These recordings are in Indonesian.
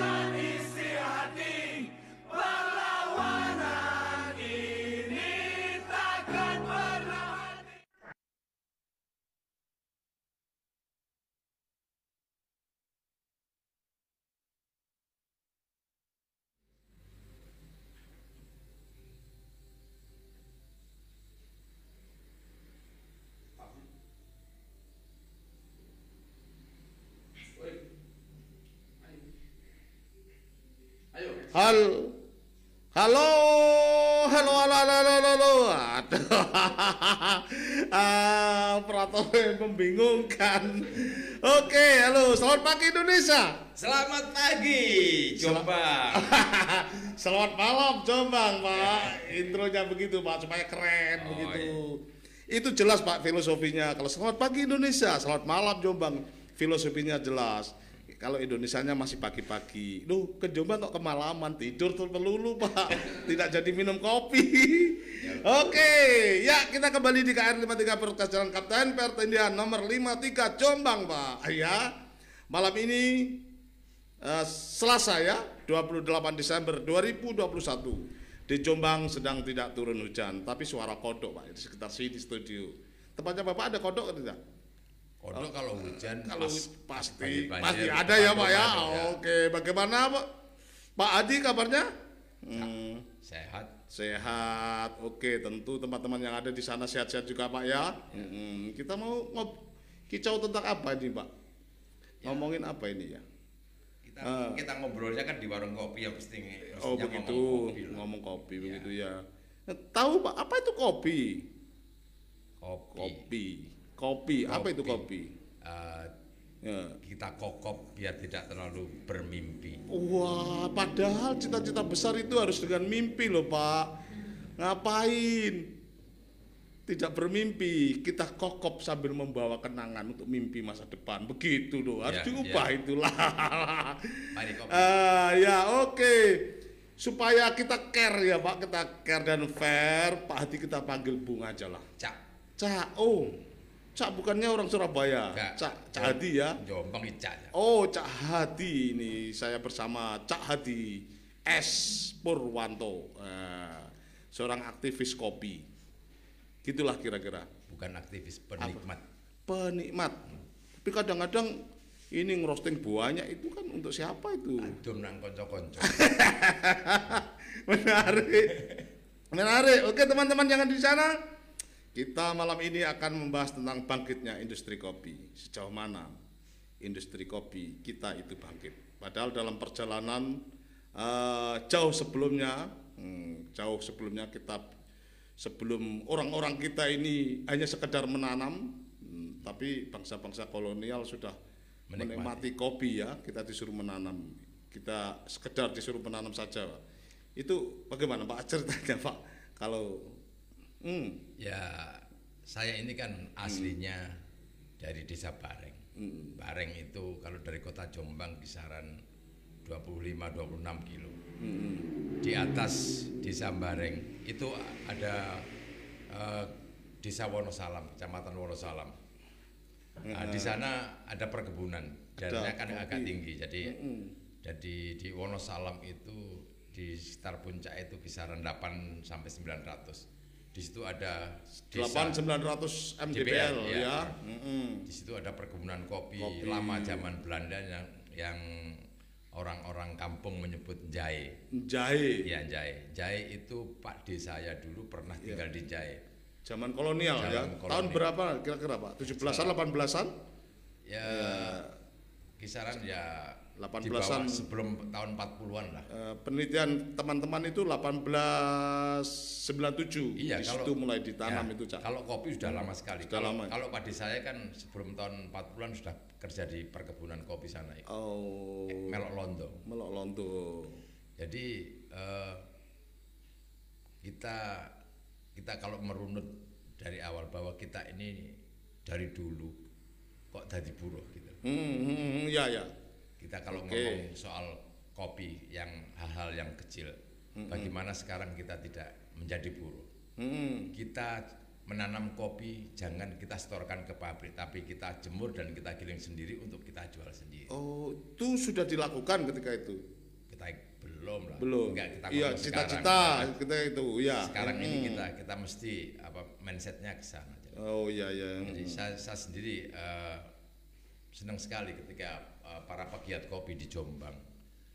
Akan Hal Halo, halo, halo, halo, halo, halo. Aduh, ah, Pratowo yang membingungkan. Oke, halo, selamat pagi Indonesia. Selamat pagi, Jombang. selamat malam Jombang, Pak. Intronya begitu, Pak, supaya keren Oh, begitu. Itu jelas, Pak, filosofinya. Kalau selamat pagi Indonesia, selamat malam Jombang, filosofinya jelas. Kalau Indonesianya masih pagi-pagi, Duh, ke Jombang kok kemalaman tidur tuh pelulu pak, tidak jadi minum kopi. Oke, ya kita kembali di KR 53 Pertas Jalan Kapten Pertendian nomor 53 Jombang pak. Ya, malam ini eh, Selasa ya, 28 Desember 2021. Di Jombang sedang tidak turun hujan, tapi suara kodok pak di sekitar sini di studio. Tempatnya bapak ada kodok atau tidak? Kodok kalau hujan Kalau pas, pasti banjir-banjir, pasti ada ya Pak ya. ya. Oke, bagaimana Pak? Pak Adi kabarnya? Hmm, Sehat. sehat. Oke, tentu teman-teman yang ada di sana sehat-sehat juga Pak ya. Hmm, kita mau ngob kicau tentang apa ini Pak? Ngomongin apa ini ya? Kita Ah. kita ngobrolnya kan di warung kopi ya mesti Oh begitu, ngomong kopi lah. ngomong kopi Ya. begitu ya. Eh, Tahu Pak, apa itu kopi? Kopi. Kopi. Kopi, apa itu kopi? Eh, Ya. kita kokop biar tidak terlalu bermimpi. Wah, padahal cita-cita besar itu harus dengan mimpi loh Pak. Ngapain? Tidak bermimpi, kita kokop sambil membawa kenangan untuk mimpi masa depan. Begitu loh, harus Ya, diubah ya. itulah. Mari kopi. Ah, ya oke. Supaya kita care ya Pak, kita care dan fair, Pak Hadi kita panggil Bung aja lah. Cak. Cak, oh, Cak bukannya orang Surabaya, Enggak. Cak, Cak Hadi ya. Jombang Ica ya. Oh, Cak Hadi ini saya bersama Cak Hadi S Purwanto, eh, seorang aktivis kopi. Gitulah kira-kira. Bukan aktivis penikmat. Penikmat. Tapi kadang-kadang ini ngerosting buahnya itu kan untuk siapa itu? Adum nang konco-konco. Menarik. Menarik. Oke, teman-teman jangan di sana. Kita malam ini akan membahas tentang bangkitnya industri kopi. Sejauh mana industri kopi kita itu bangkit. Padahal dalam perjalanan eh, jauh sebelumnya, hmm, jauh sebelumnya kita sebelum orang-orang kita ini hanya sekedar menanam, hmm, tapi bangsa-bangsa kolonial sudah Menikmati. menikmati kopi ya. Kita disuruh menanam, kita sekedar disuruh menanam saja. Itu bagaimana Pak ceritanya Pak? Kalau hmm, Ya, saya ini kan aslinya dari desa Bareng. Hmm. Bareng itu kalau dari kota Jombang kisaran 25-26 kilo. hmm, Di atas desa Bareng itu ada eh, desa Wonosalam, kecamatan Wonosalam. Nah, di sana ada perkebunan, jalannya kan kopi. agak tinggi. Jadi, Mm-mm. jadi di Wonosalam itu di sekitar puncak itu kisaran 8 sampai 900. Di situ ada desa 8900 mdpl DPL, ya. ya. Mm-mm. di situ ada perkebunan kopi, Kopi. lama zaman Belanda yang yang orang-orang kampung menyebut jahe. Jahe. Ya jahe. Jahe itu Pak D saya dulu pernah tinggal di Jahe. Zaman kolonial ya. Zaman kolonial. Tahun berapa kira-kira Pak? 17-an 18-an? Ya kisaran ya 18-an. di bawah sebelum tahun 40-an lah. Eh, penelitian teman-teman itu 1897 Iya, di kalau situ mulai ditanam ya, itu Cak. Kalau kopi sudah lama sekali. Sudah kalau, lama. kalau Pak D saya kan sebelum tahun 40-an sudah kerja di perkebunan kopi sana. Oh, Melok Londo. melok lonto. Jadi eh, kita kita kalau merunut dari awal bahwa kita ini dari dulu kok jadi buruh. Hmm, hmm, hmm, ya ya. Kita kalau Oke. ngomong soal kopi yang hal-hal yang kecil, bagaimana sekarang kita tidak menjadi buruh? Hmm, Kita menanam kopi jangan kita setorkan ke pabrik, tapi kita jemur dan kita giling sendiri untuk kita jual sendiri. Oh, itu sudah dilakukan ketika itu. Kita belum lah. Belum. Enggak kita Iya, cita-cita kita itu, ya. Sekarang ini Hmm. kita kita mesti apa mindsetnya ke sana. Oh iya iya. Jadi saya, saya sendiri eh, senang sekali ketika eh, para pegiat kopi di Jombang.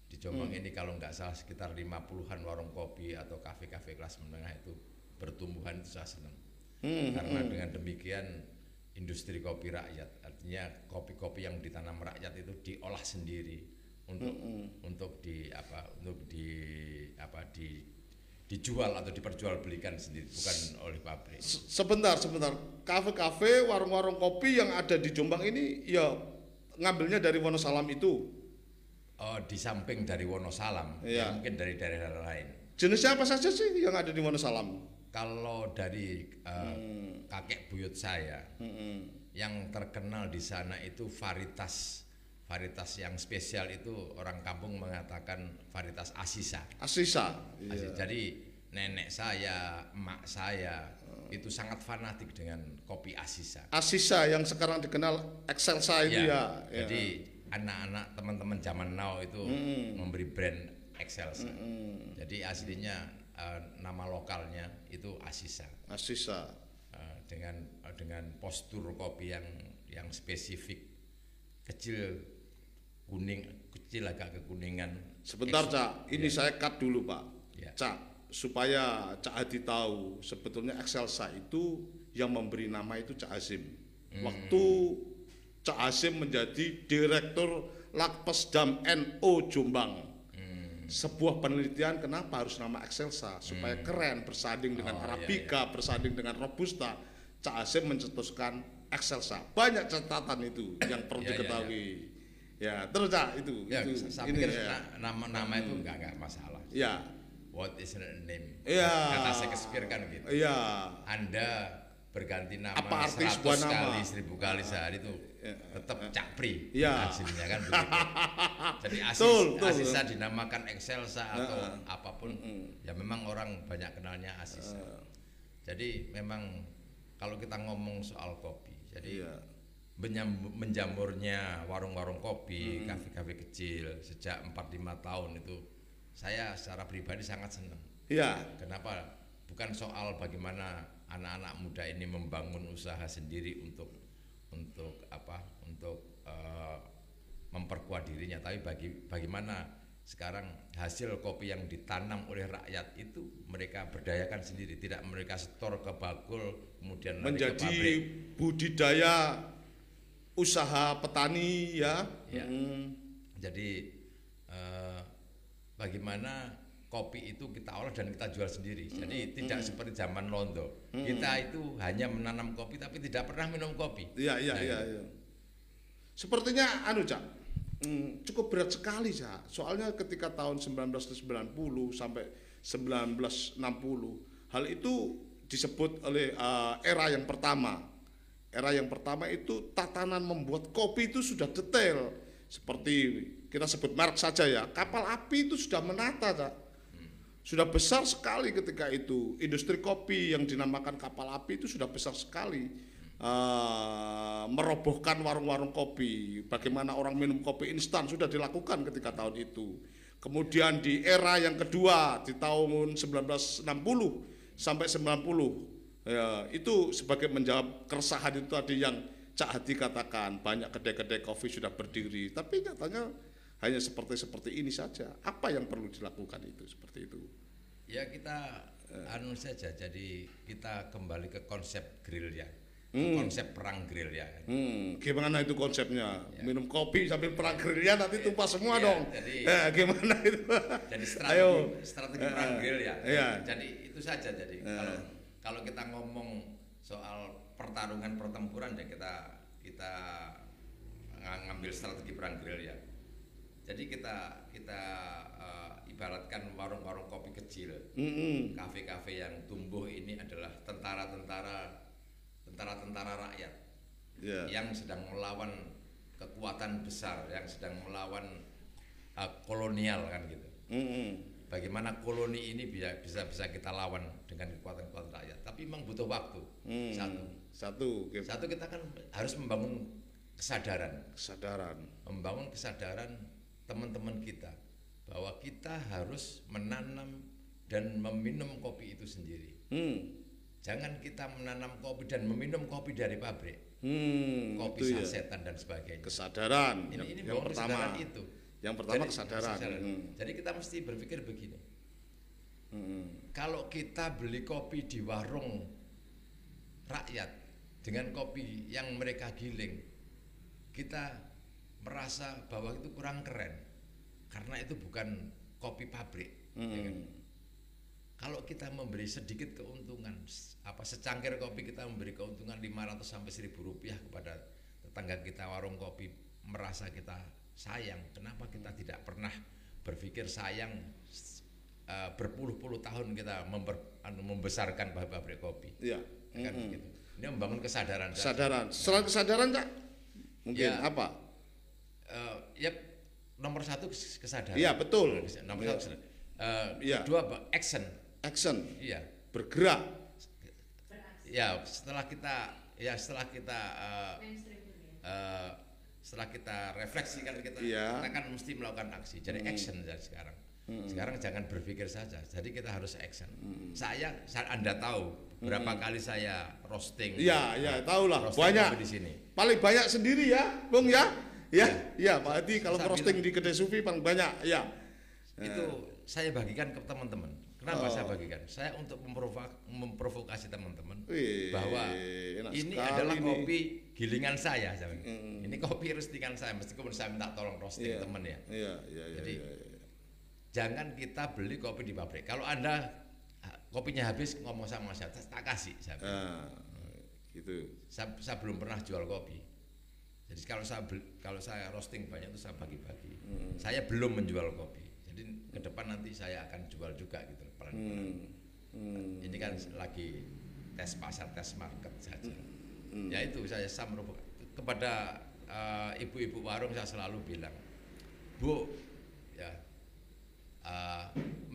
Di Jombang Hmm. ini kalau nggak salah sekitar 50-an warung kopi atau kafe-kafe kelas menengah itu bertumbuhan itu saya senang. Hmm, Karena dengan demikian industri kopi rakyat, artinya kopi-kopi yang ditanam rakyat itu diolah sendiri untuk Hmm, untuk di apa untuk di apa di dijual atau diperjualbelikan sendiri bukan oleh pabrik. Se- Sebentar, sebentar. Kafe-kafe, warung-warung kopi yang ada di Jombang ini ya ngambilnya dari Wonosalam itu. Oh, di samping dari Wonosalam, Iya. ya mungkin dari daerah lain. Jenisnya apa saja sih yang ada di Wonosalam? Kalau dari eh, kakek buyut saya, Hmm, yang terkenal di sana itu varietas varietas yang spesial itu orang kampung mengatakan varietas asisa. Asisa. Asis- Iya. Jadi nenek saya, emak saya itu sangat fanatik dengan kopi asisa. Asisa yang sekarang dikenal Excelsa itu ya. ya. Jadi anak-anak teman-teman zaman now itu memberi brand Excelsa. Jadi aslinya eh, nama lokalnya itu Asisa Asisa. Eh, dengan eh, dengan postur kopi yang yang spesifik kecil kuning kecil agak kekuningan. Sebentar, Cak. Ini saya cut dulu, Pak. Ya. Cak, supaya Cak Hadi tahu sebetulnya Excelsa itu yang memberi nama itu Cak Azim. Waktu Cak Azim menjadi direktur Lakpesdam NO Jombang. Sebuah penelitian kenapa harus nama Excelsa supaya keren bersanding dengan Oh, iya, Arabica, bersanding dengan Robusta. Cak Azim mencetuskan Excelsa. Banyak catatan itu yang perlu Iya, iya, diketahui. Ya, terus Cak itu Ya, itu saya ini pikir ya. na- nama-nama itu enggak enggak masalah. Ya, What is a name? Iya. Kata Shakespeare kan gitu. iya. Anda berganti nama Apa arti 100 sebuah nama? kali, 1000 kali sehari itu tetap cakpri Iya. hasilnya kan begitu. Jadi asis, Betul, betul. Asisa dinamakan Excelsa atau apa pun ya memang orang banyak kenalnya Asisa. Jadi memang kalau kita ngomong soal kopi, jadi Iya. Menjamurnya warung-warung kopi, kafe-kafe kecil sejak 4-5 tahun itu saya secara pribadi sangat senang. Iya. Kenapa? Bukan soal bagaimana anak-anak muda ini membangun usaha sendiri untuk untuk apa? Untuk eh, memperkuat dirinya, tapi bagi bagaimana sekarang hasil kopi yang ditanam oleh rakyat itu mereka berdayakan sendiri, tidak mereka setor ke bakul kemudian lari ke Menjadi pabrik. budidaya usaha petani ya. Ya. Mm. Jadi eh, bagaimana kopi itu kita olah dan kita jual sendiri. Jadi tidak seperti zaman Londo. Kita itu hanya menanam kopi tapi tidak pernah minum kopi. Iya, iya, Nah, iya, iya. Sepertinya anu, Cak. mm, cukup berat sekali, Cak. Soalnya ketika tahun 1990 sampai 1960, hal itu disebut oleh eh, era yang pertama. Era yang pertama itu tatanan membuat kopi itu sudah detail. Seperti kita sebut merek saja ya. Kapal api itu sudah menata, Cak. Sudah besar sekali ketika itu. Industri kopi yang dinamakan kapal api itu sudah besar sekali. Eh, merobohkan warung-warung kopi. Bagaimana orang minum kopi instan sudah dilakukan ketika tahun itu. Kemudian di era yang kedua di tahun 1960 sampai 90 ya, itu sebagai menjawab keresahan itu tadi yang Cak Hadi katakan banyak kedai-kedai kopi sudah berdiri tapi nyatanya hanya seperti seperti ini saja apa yang perlu dilakukan itu seperti itu Ya kita anu saja. Jadi kita kembali ke konsep grill ya. Hmm. Konsep perang grill ya. hmm, gimana itu konsepnya minum kopi sambil perang gerilya nanti tumpah semua Ya, dong jadi- Eh, gimana itu Jadi strategi Ayo. strategi perang grill ya. iya. Jadi itu saja jadi kalau kalau kita ngomong soal pertarungan pertempuran ya kita kita ng- ngambil strategi perang grill ya. Jadi kita kita eh, ibaratkan warung-warung kopi kecil, Mm-mm. kafe-kafe yang tumbuh ini adalah tentara-tentara tentara-tentara rakyat Ya. yang sedang melawan kekuatan besar, yang sedang melawan uh, kolonial kan gitu. Mm-mm. Bagaimana koloni ini bisa bisa bisa kita lawan dengan kekuatan-kekuatan rakyat. Tapi memang butuh waktu. Hmm. Satu. Satu, oke. Satu kita kan harus membangun kesadaran, kesadaran. membangun kesadaran teman-teman kita bahwa kita harus menanam dan meminum kopi itu sendiri. Hmm. Jangan kita menanam kopi dan meminum kopi dari pabrik, Hmm, kopi ya. sasetan dan sebagainya. Kesadaran. Ini yang, ini yang pertama. kesadaran itu. Yang pertama Jadi, kesadaran. Hmm. Jadi kita mesti berpikir begini. Hmm. Kalau kita beli kopi di warung rakyat dengan kopi yang mereka giling, kita merasa bahwa itu kurang keren karena itu bukan kopi pabrik. ya kan? Hmm. Kalau kita memberi sedikit keuntungan, apa secangkir kopi kita memberi keuntungan 500 sampai 1000 rupiah kepada tetangga kita warung kopi merasa kita sayang. Kenapa kita tidak pernah berpikir sayang eh, berpuluh-puluh tahun kita memper- anu, membesarkan pabrik kopi? Iya. Kan Hmm. begitu. Ini membangun kesadaran. Kesadaran. Selain kesadaran, Cak? Mungkin Ya. apa? Eh, ya nomor satu kes- kesadaran. Iya, betul. Nomor Iya. satu. Eh, Iya. Kedua apa? Action. Action. Iya. Bergerak. Ya setelah kita ya setelah kita ya. eh, setelah kita refleksikan kita Iya. kita kan mesti melakukan aksi. Jadi action dari sekarang. Sekarang jangan berpikir saja. Jadi kita harus action. Saya, saya Anda tahu berapa kali saya roasting. Iya, iya, tahu lah. Banyak. di sini. Paling banyak sendiri ya, Bung ya? Ya, iya Pak Hadi kalau roasting bilang- di kedai sufi paling banyak, ya. itu saya bagikan ke teman-teman. Kenapa Oh. saya bagikan? Saya untuk memprovo- memprovokasi teman-teman bahwa enak ini adalah nih. kopi gilingan saya. saya. Hmm. Ini kopi roastingan saya. Meskipun saya minta tolong roasting Iya. teman ya. Iya, iya, iya. Jadi, iya, iya. Jangan kita beli kopi di pabrik. Kalau anda ah, kopinya habis ngomong sama saya, tak kasih. Saya. Nah, gitu. saya, saya belum pernah jual kopi. Jadi kalau saya kalau saya roasting banyak itu saya bagi-bagi. Hmm. Saya belum menjual kopi. Ke depan nanti saya akan jual juga gitu pelan-pelan. Hmm. Hmm. Ini kan lagi tes pasar, tes market saja. Hmm. Ya itu saya merupakan kepada eh, ibu-ibu warung saya selalu bilang, Bu, ya eh,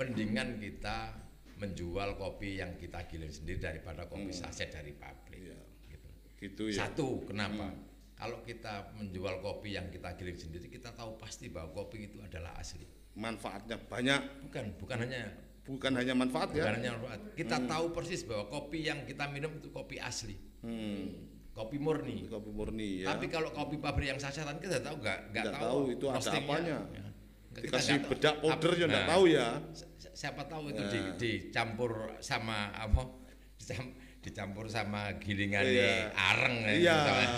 mendingan kita menjual kopi yang kita giling sendiri daripada kopi saset dari pabrik. Iya. Gitu. Gitu ya. Satu, kenapa? Kalau kita menjual kopi yang kita giling sendiri, kita tahu pasti bahwa kopi itu adalah asli. Manfaatnya banyak, Bukan, bukan hanya bukan hanya manfaat ya. bukan hanya manfaat. Kita tahu persis bahwa kopi yang kita minum itu kopi asli, Hmm. kopi murni. Kopi murni ya. Tapi kalau kopi pabrik yang sasetan kita tahu nggak nggak tahu, tahu itu ada apanya. Ya. Kita Dikasih tahu. bedak powder ya nggak Nah, tahu ya. si- Siapa tahu itu Nah. di, dicampur sama apa? Dicam- dicampur sama gilingan Iya. areng ya, Iya, misalnya.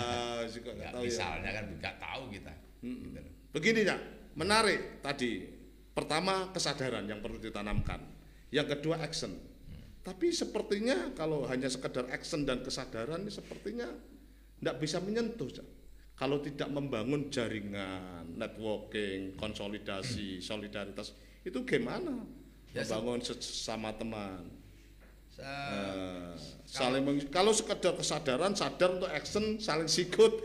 juga tahu ya. misalnya kan nggak tahu kita. Gitu loh. Begini ya, menarik tadi. Pertama kesadaran yang perlu ditanamkan. Yang kedua action. Tapi sepertinya kalau hanya sekedar action dan kesadaran ini sepertinya tidak bisa menyentuh. Kalau tidak membangun jaringan, networking, konsolidasi, solidaritas, itu gimana? Ya, membangun sesama teman. Sa- Eh, saling meng- kalau sekedar kesadaran, sadar untuk action, saling sikut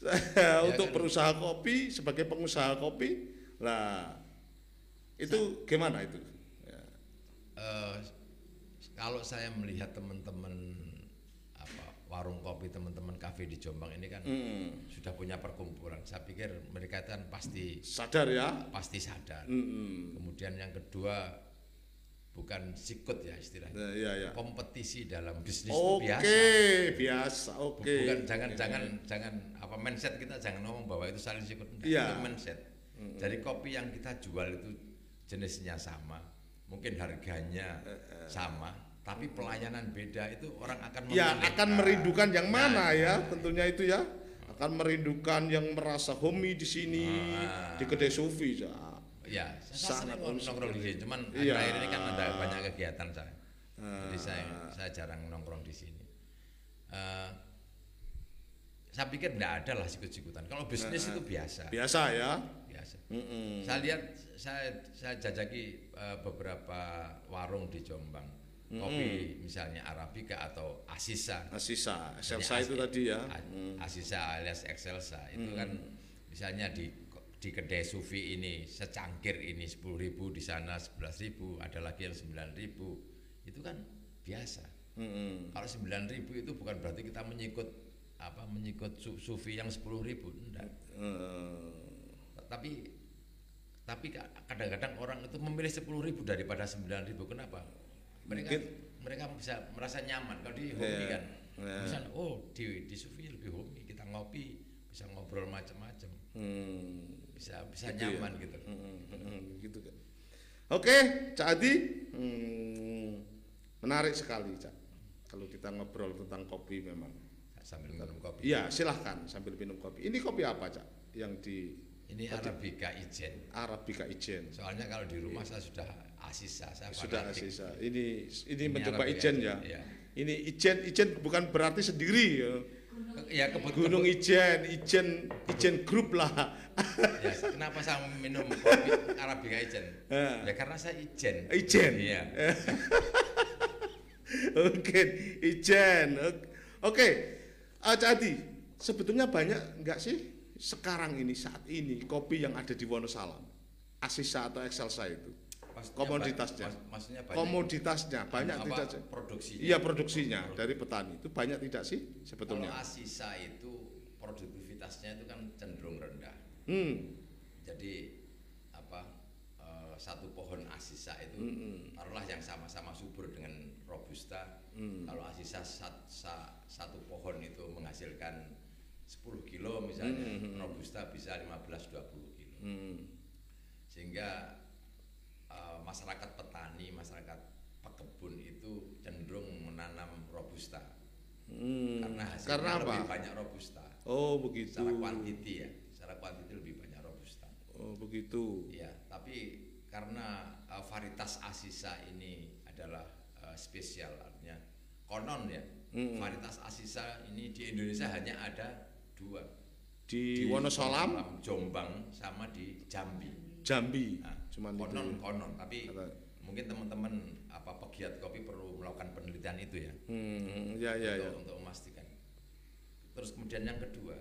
untuk kan. berusaha kopi sebagai pengusaha kopi, lah itu gimana itu? Ya. Eh, kalau saya melihat teman-teman apa warung kopi teman-teman kafe di Jombang ini kan Hmm, sudah punya perkumpulan. Saya pikir mereka kan pasti sadar ya? pasti sadar. Hmm, Kemudian yang kedua bukan sikut ya istilahnya. ya, ya, ya. Kompetisi dalam bisnis itu Oke, biasa. biasa, oke. Bukan jangan jangan jangan apa mindset kita jangan ngomong bahwa itu saling sikut. Enggak, Iya. Itu mindset. Jadi kopi yang kita jual itu jenisnya sama, mungkin harganya sama, tapi pelayanan beda itu orang akan Ya memilih. akan Ah, merindukan yang nah, mana ya, tentunya itu ya. Akan merindukan yang merasa homey di sini, Ah. di kedai sufi. ya. Ya, saya Sangat sering nongkrong di sini, cuman Iya. akhir ini kan ada banyak kegiatan saya. Jadi Ah. saya saya jarang nongkrong di sini. Eh, saya pikir tidak ada lah sikut-sikutan. Kalau bisnis itu biasa, Biasa ya. biasa. Mm-mm. Saya lihat saya saya jajaki eh, beberapa warung di Jombang. Kopi misalnya Arabica atau Asisa. Asisa, Excelsa itu tadi ya. A- Asisa alias Excelsa itu kan misalnya di di kedai sufi ini secangkir ini 10.000 di sana 11.000 ada lagi yang 9.000 itu kan biasa Mm-mm. kalau 9.000 itu bukan berarti kita menyikut apa menyikut su- sufi yang 10.000 enggak Eh, tapi tapi ka- kadang-kadang orang itu memilih 10.000 daripada 9.000 kenapa mereka Mungkin- mereka bisa merasa nyaman kalau di Iya, kan iya. misalnya oh di di sufi lebih hobi kita ngopi bisa ngobrol macam-macam hmm. bisa bisa Gitu ya? nyaman gitu Mm, mm, mm, gitu kan. Oke, Cak Adi, hmm, menarik sekali, Cak. Kalau kita ngobrol tentang kopi memang. sambil minum kopi Iya, silahkan sambil minum kopi. Ini kopi apa, Cak? Yang di ini Arabica Ijen Arabica Ijen. soalnya kalau di rumah saya sudah asisa saya Sudah fanatik. sisa. Ini ini, Ini mencoba Arabica Ijen ya. Iya. Ini Ijen Ijen bukan berarti sendiri ya. Ya kebut Gunung Ijen, Ijen Ijen Group lah. ya, kenapa saya minum kopi Arabica Ijen Eh. ya karena saya Ijen Ijen. iya Oke, Ijen. Oke, Ah, Cak Adi, sebetulnya banyak enggak sih sekarang ini saat ini kopi yang ada di Wonosalam, Asisa atau Excelsa itu, Maksudnya komoditasnya, ba- mas- maksudnya banyak. Komoditasnya banyak apa, tidak sih? produksinya? Iya produksinya. Dari petani. Itu banyak tidak sih kalau sebetulnya? asisa itu produktivitasnya itu kan cenderung rendah. Hmm, jadi apa eh, satu pohon asisa itu taruhlah yang sama-sama subur dengan robusta. Kalau asisa sat- sa- satu pohon itu menghasilkan 10 kilo misalnya robusta bisa 15-20 kilo hmm, sehingga eh, masyarakat petani masyarakat pekebun itu cenderung menanam robusta hmm. karena hasilnya Karena apa? lebih banyak robusta Oh begitu. secara kuantiti ya secara kuantiti lebih banyak robusta Oh begitu. ya tapi karena uh, varietas asisa ini adalah uh, spesial artinya konon ya Mm-mm. varietas asisa ini di Indonesia hanya ada dua Di, Wonosalam, Jombang sama di Jambi Jambi, Nah, cuman itu. konon konon tapi Kata- mungkin teman-teman apa pegiat kopi perlu melakukan penelitian itu ya Hmm, ya ya ya. untuk, untuk memastikan. Terus kemudian yang kedua,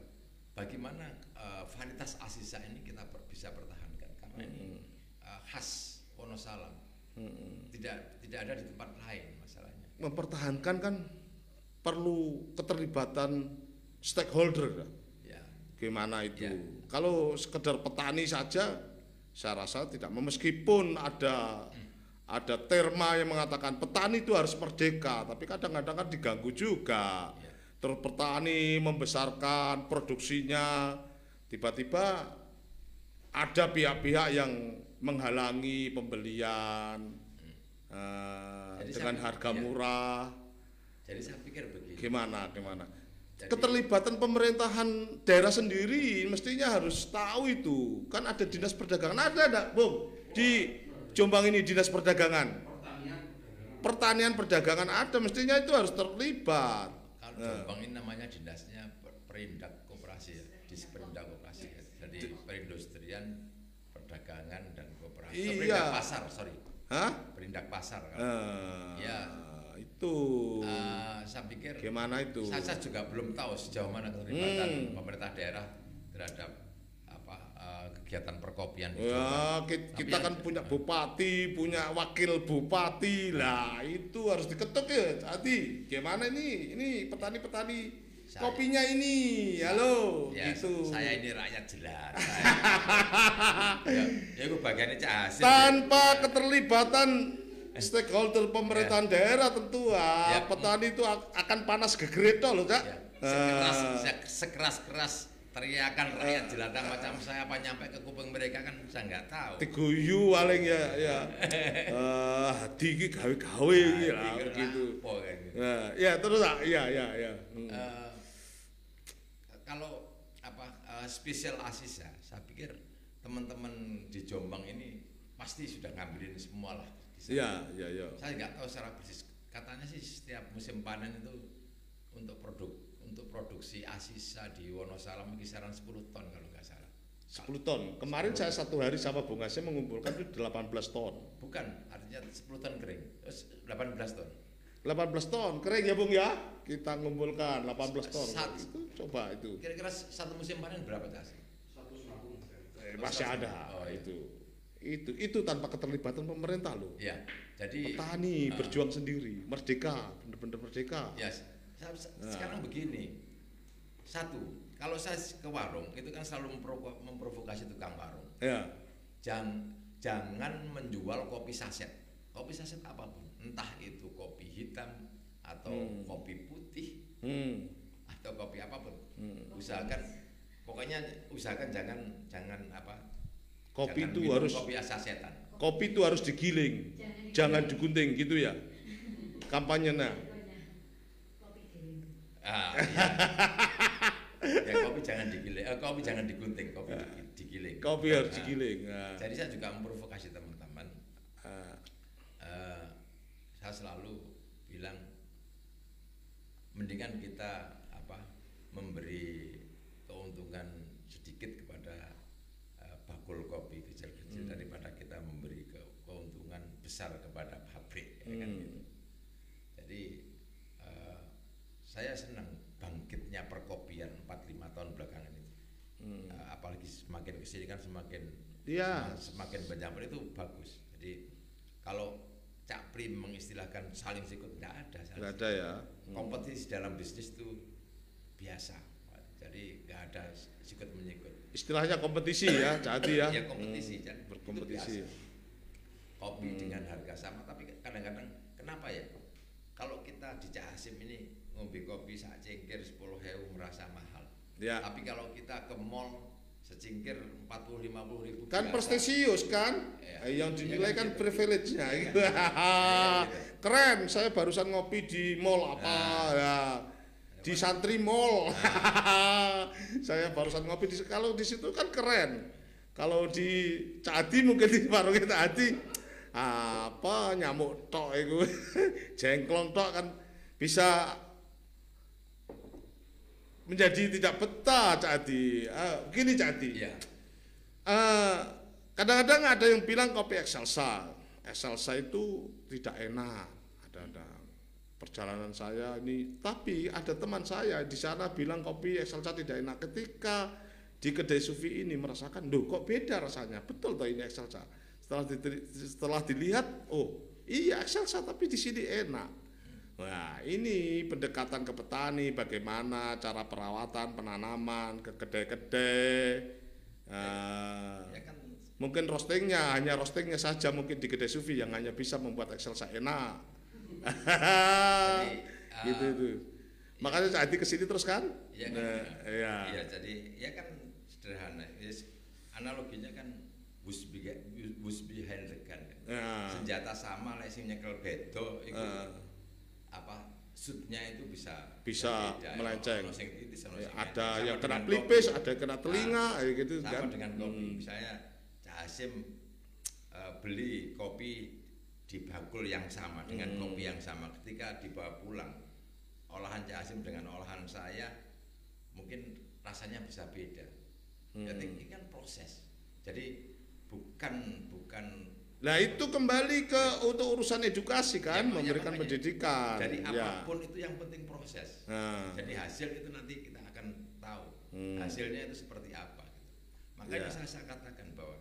bagaimana eh, varietas asisa ini kita per- bisa pertahankan karena ini eh, khas Wonosalam, Hmm. tidak tidak ada di tempat lain masalahnya. Mempertahankan kan perlu keterlibatan stakeholder. Ya, Gimana itu? Ya. Kalau sekedar petani saja, saya rasa tidak. Meskipun ada ada terma yang mengatakan petani itu harus merdeka, tapi kadang-kadang kan diganggu juga. Ya. Terus petani membesarkan produksinya, tiba-tiba ada pihak-pihak yang menghalangi pembelian eh, Jadi dengan harga ya. murah. jadi saya pikir begini. Gimana, gimana? Jadi- Keterlibatan pemerintahan daerah sendiri mestinya harus tahu itu. Kan ada dinas perdagangan, ada ada, Bung? Di Jombang ini dinas perdagangan. Pertanian perdagangan ada, mestinya itu harus terlibat. Kalau Nah. Jombang ini namanya dinasnya per- perindak koperasi ya, di perindak koperasi. Ya. Jadi perindustrian, perdagangan dan koperasi. Iya. Perindak pasar, sorry, Hah? perindak pasar. kan. Eh, Ya. itu. Saya pikir Gimana itu? Saya, saya juga belum tahu sejauh mana keterlibatan Hmm. pemerintah daerah terhadap apa eh, kegiatan perkopian Jombang. Ya, kita yang- kan punya bupati, punya wakil bupati. Lah, itu harus diketuk ya. Jadi, gimana ini? Ini petani-petani Saya- kopinya ini. Halo, Ya, gitu. saya ini rakyat jelas. Saya- ya, ya itu bagiannya Cak Hasim. Tanpa ya. keterlibatan stakeholder pemerintahan daerah tentu ah, Ya. petani itu ak- akan panas gegreto loh, Cak. Ya, sekeras Ah. se- sekeras keras teriakan rakyat jelata macam saya apa nyampe ke kuping mereka kan saya nggak tahu. diguyu paling ya ya Eh, hati iki gawe-gawe iki lah Nah, pikir begitu. apa kan gitu. Nah, ya terus ah, iya iya iya. Hmm. Eh, kalau apa eh, spesial asisa, saya pikir teman-teman di Jombang ini pasti sudah ngambilin semua lah. Iya iya iya. Saya nggak tahu secara persis. Katanya sih setiap musim panen itu untuk produk untuk produksi asisa di Wonosalam kisaran 10 ton kalau nggak salah. 10 ton. Kemarin saya satu hari sama Bung Hasim mengumpulkan itu 18 ton. Bukan, artinya 10 ton kering. Terus 18 ton. 18 ton kering ya Bung ya. Kita ngumpulkan 18 ton. Sat- Itu coba itu. Kira-kira satu musim panen berapa tas? Eh, Terus masih ada Oh, iya. itu. Itu itu tanpa keterlibatan pemerintah loh. Ya, jadi Petani Ah. berjuang sendiri, merdeka, benar-benar merdeka. Ya, Nah. sekarang begini. Satu, kalau saya ke warung itu kan selalu memprovo- memprovokasi tukang warung. Ya. Jangan jangan menjual kopi saset. Kopi saset apa pun, entah itu kopi hitam atau Hmm. kopi putih Hmm. atau kopi apa pun. Hmm. Usahakan pokoknya usahakan jangan jangan apa? Kopi jangan itu minum harus kopi sasetan. kopi itu harus digiling, jangan digunting gitu ya. Kampanye nah. Ah, iya. ya kopi jangan digiling, eh, kopi jangan digunting, kopi digi- digiling. Kopi harus Ah, digiling. Nah. Jadi saya juga memprovokasi teman-teman. Ah. eh, saya selalu bilang mendingan kita apa memberi keuntungan sedikit kepada eh, bakul kopi kecil-kecil Hmm. daripada kita memberi ke- keuntungan besar kepada pabrik ya kan Hmm. gitu. Jadi eh, saya senang bangkitnya perkopian 4-5 tahun belakangan ini. Hmm. Eh, apalagi semakin ke sini kan semakin Iya. sem- semakin banyak itu bagus. Jadi kalau Cak Prim mengistilahkan saling sikut tidak ada. saling Nggak ada ya. sikut. Kompetisi dalam bisnis itu biasa. Jadi nggak ada sikut menyikut. Istilahnya kompetisi ya, Cati ya. Ya kompetisi, Hmm. Itu Berkompetisi. Kopi Hmm. dengan harga sama, tapi kadang-kadang kenapa ya? Kalau kita di Cak Hasim ini ngombe kopi sak cengkir 10 hewu merasa mahal. Ya. Tapi kalau kita ke mall secingkir 40 50 ribu Kan biasa. prestisius kan? Iya. Eh, Yang dinilai Iya kan kan gitu. privilege-nya. Iya gitu. kan? Iya gitu. Keren, saya barusan ngopi di mall apa Nah. ya. Di Santri Mall. saya barusan ngopi di kalau di situ kan keren. Kalau di Cadi mungkin di warungnya Cadi apa nyamuk tok itu jengklong tok kan bisa menjadi tidak betah Cadi. Ah, gini Cadi. Iya. Eh, kadang-kadang ada yang bilang kopi Excelsa. Excelsa itu tidak enak. Ada ada perjalanan saya ini, tapi ada teman saya di sana bilang kopi Excelsa tidak enak. Ketika di kedai sufi ini merasakan, duh kok beda rasanya. Betul toh ini Excelsa. Setelah dite- setelah dilihat, oh iya Excelsa tapi di sini enak. Nah, ini pendekatan ke petani, bagaimana cara perawatan, penanaman, ke kedai-kedai. Eh, Ya kan mungkin roastingnya hanya roastingnya saja mungkin di kedai sufi yang hanya bisa membuat Excelsa enak. Jadi, gitu ah, itu. Makanya Cak Adi ke sini terus kan? Iya kan? Nah, iya. Iya, jadi ya kan sederhana. Yes, analoginya kan bus biga- bus behind the gun. kan. Ya. Senjata sama lek sing nyekel bedo itu Eh, apa shootnya itu bisa Bisa beda. melenceng. Ono ya, sing ada enteng. yang Sama kena pelipis, ada yang kena telinga, Nah, ya gitu sama kan. dengan kopi. Hmm. Misalnya Cak Hasim eh, beli kopi di bakul yang sama dengan Hmm. kopi yang sama. Ketika dibawa pulang, olahan Cak Hasim dengan olahan saya mungkin rasanya bisa beda. Hmm. Jadi ini kan proses. Jadi bukan bukan Nah itu kembali ke untuk urusan edukasi Ya, kan, ya, memberikan makanya. pendidikan. Jadi ya. apa pun itu yang penting proses. Nah. Jadi hasil itu nanti kita akan tahu Hmm. hasilnya itu seperti apa. gitu. Makanya Ya. saya, saya katakan bahwa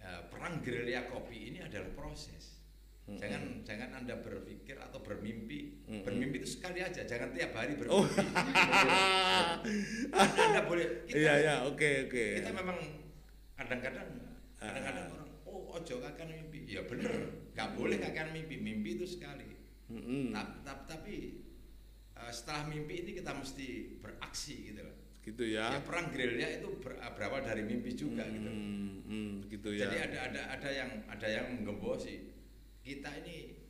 eh, perang gerilya kopi ini adalah proses. Hmm. Jangan jangan anda berpikir atau bermimpi. Hmm. Bermimpi itu sekali aja, jangan tiap hari bermimpi. Oh. anda, anda boleh. Kita, Iya ya, oke oke. kita memang kadang-kadang Ah. kadang-kadang orang oh ojo mimpi. Ya bener, nggak boleh akan mimpi. Mimpi itu sekali. Mm-mm. Tapi, tapi, tapi eh, setelah mimpi ini kita mesti beraksi gitu loh. Gitu Ya, ya. perang gerilya itu ber- berawal dari mimpi juga gitu. Hmm, hmm, gitu ya. Jadi ada ada ada yang ada yang menggembosi kita ini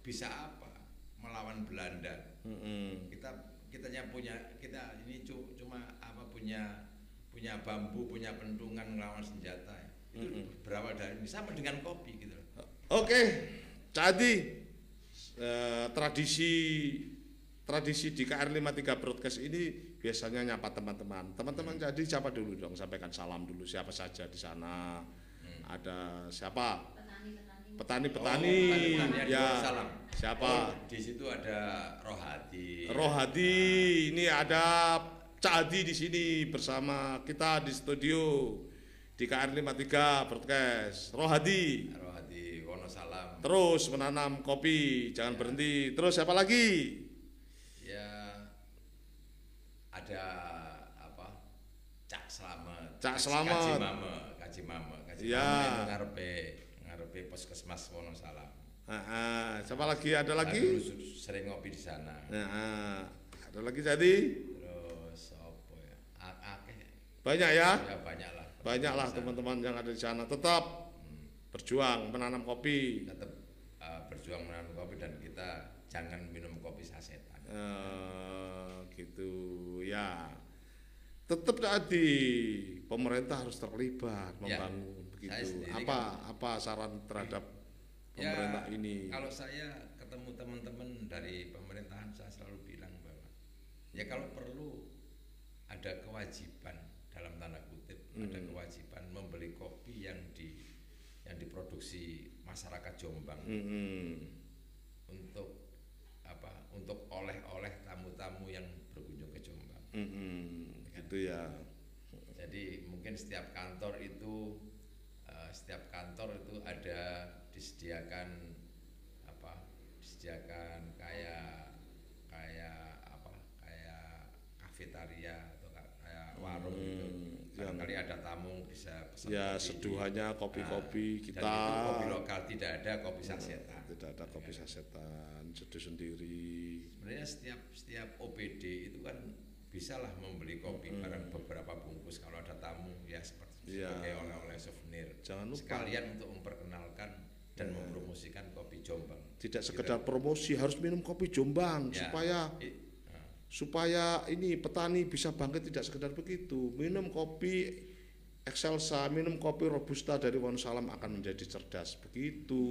bisa apa melawan Belanda. Mm-mm. Kita kitanya punya kita ini cu- cuma apa punya punya bambu, punya pentungan melawan senjata. Itu Mm-mm. berawal dari ini sama dengan kopi gitu loh. Oke, jadi eh, tradisi tradisi di KR53 Broadcast ini biasanya nyapa teman-teman. Teman-teman Hmm. jadi siapa dulu dong? Sampaikan salam dulu siapa saja di sana. Hmm. Ada siapa? petani-petani Petani-petani. Oh, ya. salam. Siapa? Oh, di situ ada Rohadi. Rohadi. Ini ada Cak Adi di sini bersama kita di studio. Di KR 53 broadcast Rohadi Rohadi Wonosalam. terus menanam kopi jangan berhenti terus siapa lagi Ya ada apa? Cak Slamet. Cak Slamet. Kaji Mame, Kaji Mame. Kaji Ya. Mame ngarepe ngarepe Puskesmas Wonosalam. Ah, ah, siapa lagi ada lagi su- sering ngopi di sana. nah, ah, ada lagi jadi Terus apa ya? A- Akeh. banyak ya Ya banyak. Banyaklah teman-teman yang ada di sana. Tetap berjuang menanam kopi. Tetap uh, berjuang menanam kopi dan kita jangan minum kopi sasetan. Eh, gitu. Ya tetap tadi pemerintah harus terlibat Ya, membangun saya begitu. sendiri apa apa saran terhadap pemerintah ya, ini? Kalau saya ketemu teman-teman dari pemerintahan saya selalu bilang bahwa ya kalau perlu ada kewajiban dalam tanda ada Hmm. kewajiban membeli kopi yang di yang diproduksi masyarakat Jombang Mm-mm. untuk apa untuk oleh-oleh tamu-tamu yang berkunjung ke Jombang. Mm-mm. gitu ya Jadi mungkin setiap kantor itu eh, setiap kantor itu ada disediakan apa? Disediakan kayak apa? Kayak kafetaria atau ka- kayak warung gitu. yang- Barangkali ada tamu bisa pesan ya kopi. seduhannya kopi-kopi Nah, kita Dan itu kopi lokal tidak ada kopi sasetan. tidak ada kopi sasetan seduh sendiri Sebenarnya setiap setiap OPD itu kan bisalah membeli kopi barang beberapa bungkus kalau ada tamu ya seperti Iya. sebagai oleh-oleh souvenir. Jangan lupa. Sekalian untuk memperkenalkan dan mempromosikan kopi Jombang. tidak sekedar promosi harus minum kopi Jombang Ya. supaya nah, supaya ini petani bisa bangkit tidak sekedar begitu minum kopi Excelsa minum kopi Robusta dari Wonosalam akan menjadi cerdas begitu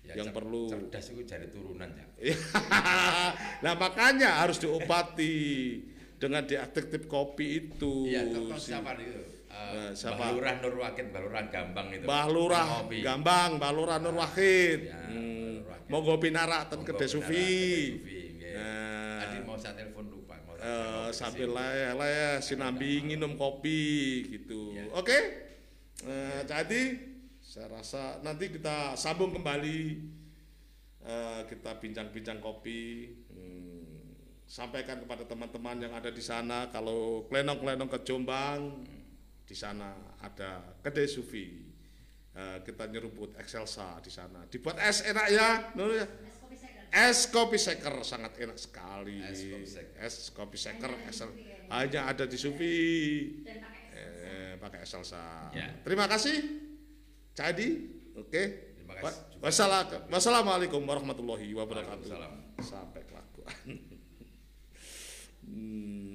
ya yang cer- perlu cerdas itu jadi turunan ya. nah makanya harus diobati dengan diaktif kopi itu Iya, tokoh siapa itu? Eh, Nah, siapa? Mbah Lurah Nur Lurah Gambang itu. Mbah Lurah Kopi. Gambang, Mbah Lurah Nur Wahid. Ya, Hmm. Wahid. Monggo pinarak ten Kedai Sufi. Nggih. Nah. Tadi mau saya telepon lupa. Mau Eh, sambil ke sini. leleh sinambi minum kopi gitu. Ya. Oke. Eh, jadi saya rasa nanti kita sambung kembali eh, kita bincang-bincang kopi. Hmm, sampaikan kepada teman-teman yang ada di sana kalau klenong-klenong ke Jombang di sana ada kedai sufi. Eh, kita nyeruput Excelsa di sana. Dibuat es enak ya, Nur ya. Es kopi shaker sangat enak sekali. Es kopi shaker. Es kopi hanya ada di Sufi. Eh, pakai Excelsa. Ya. Terima kasih. Jadi, oke. Terima Wa- kasih juga. wassalam- Wassalamualaikum warahmatullahi wabarakatuh. Sampai kelakuan. hmm.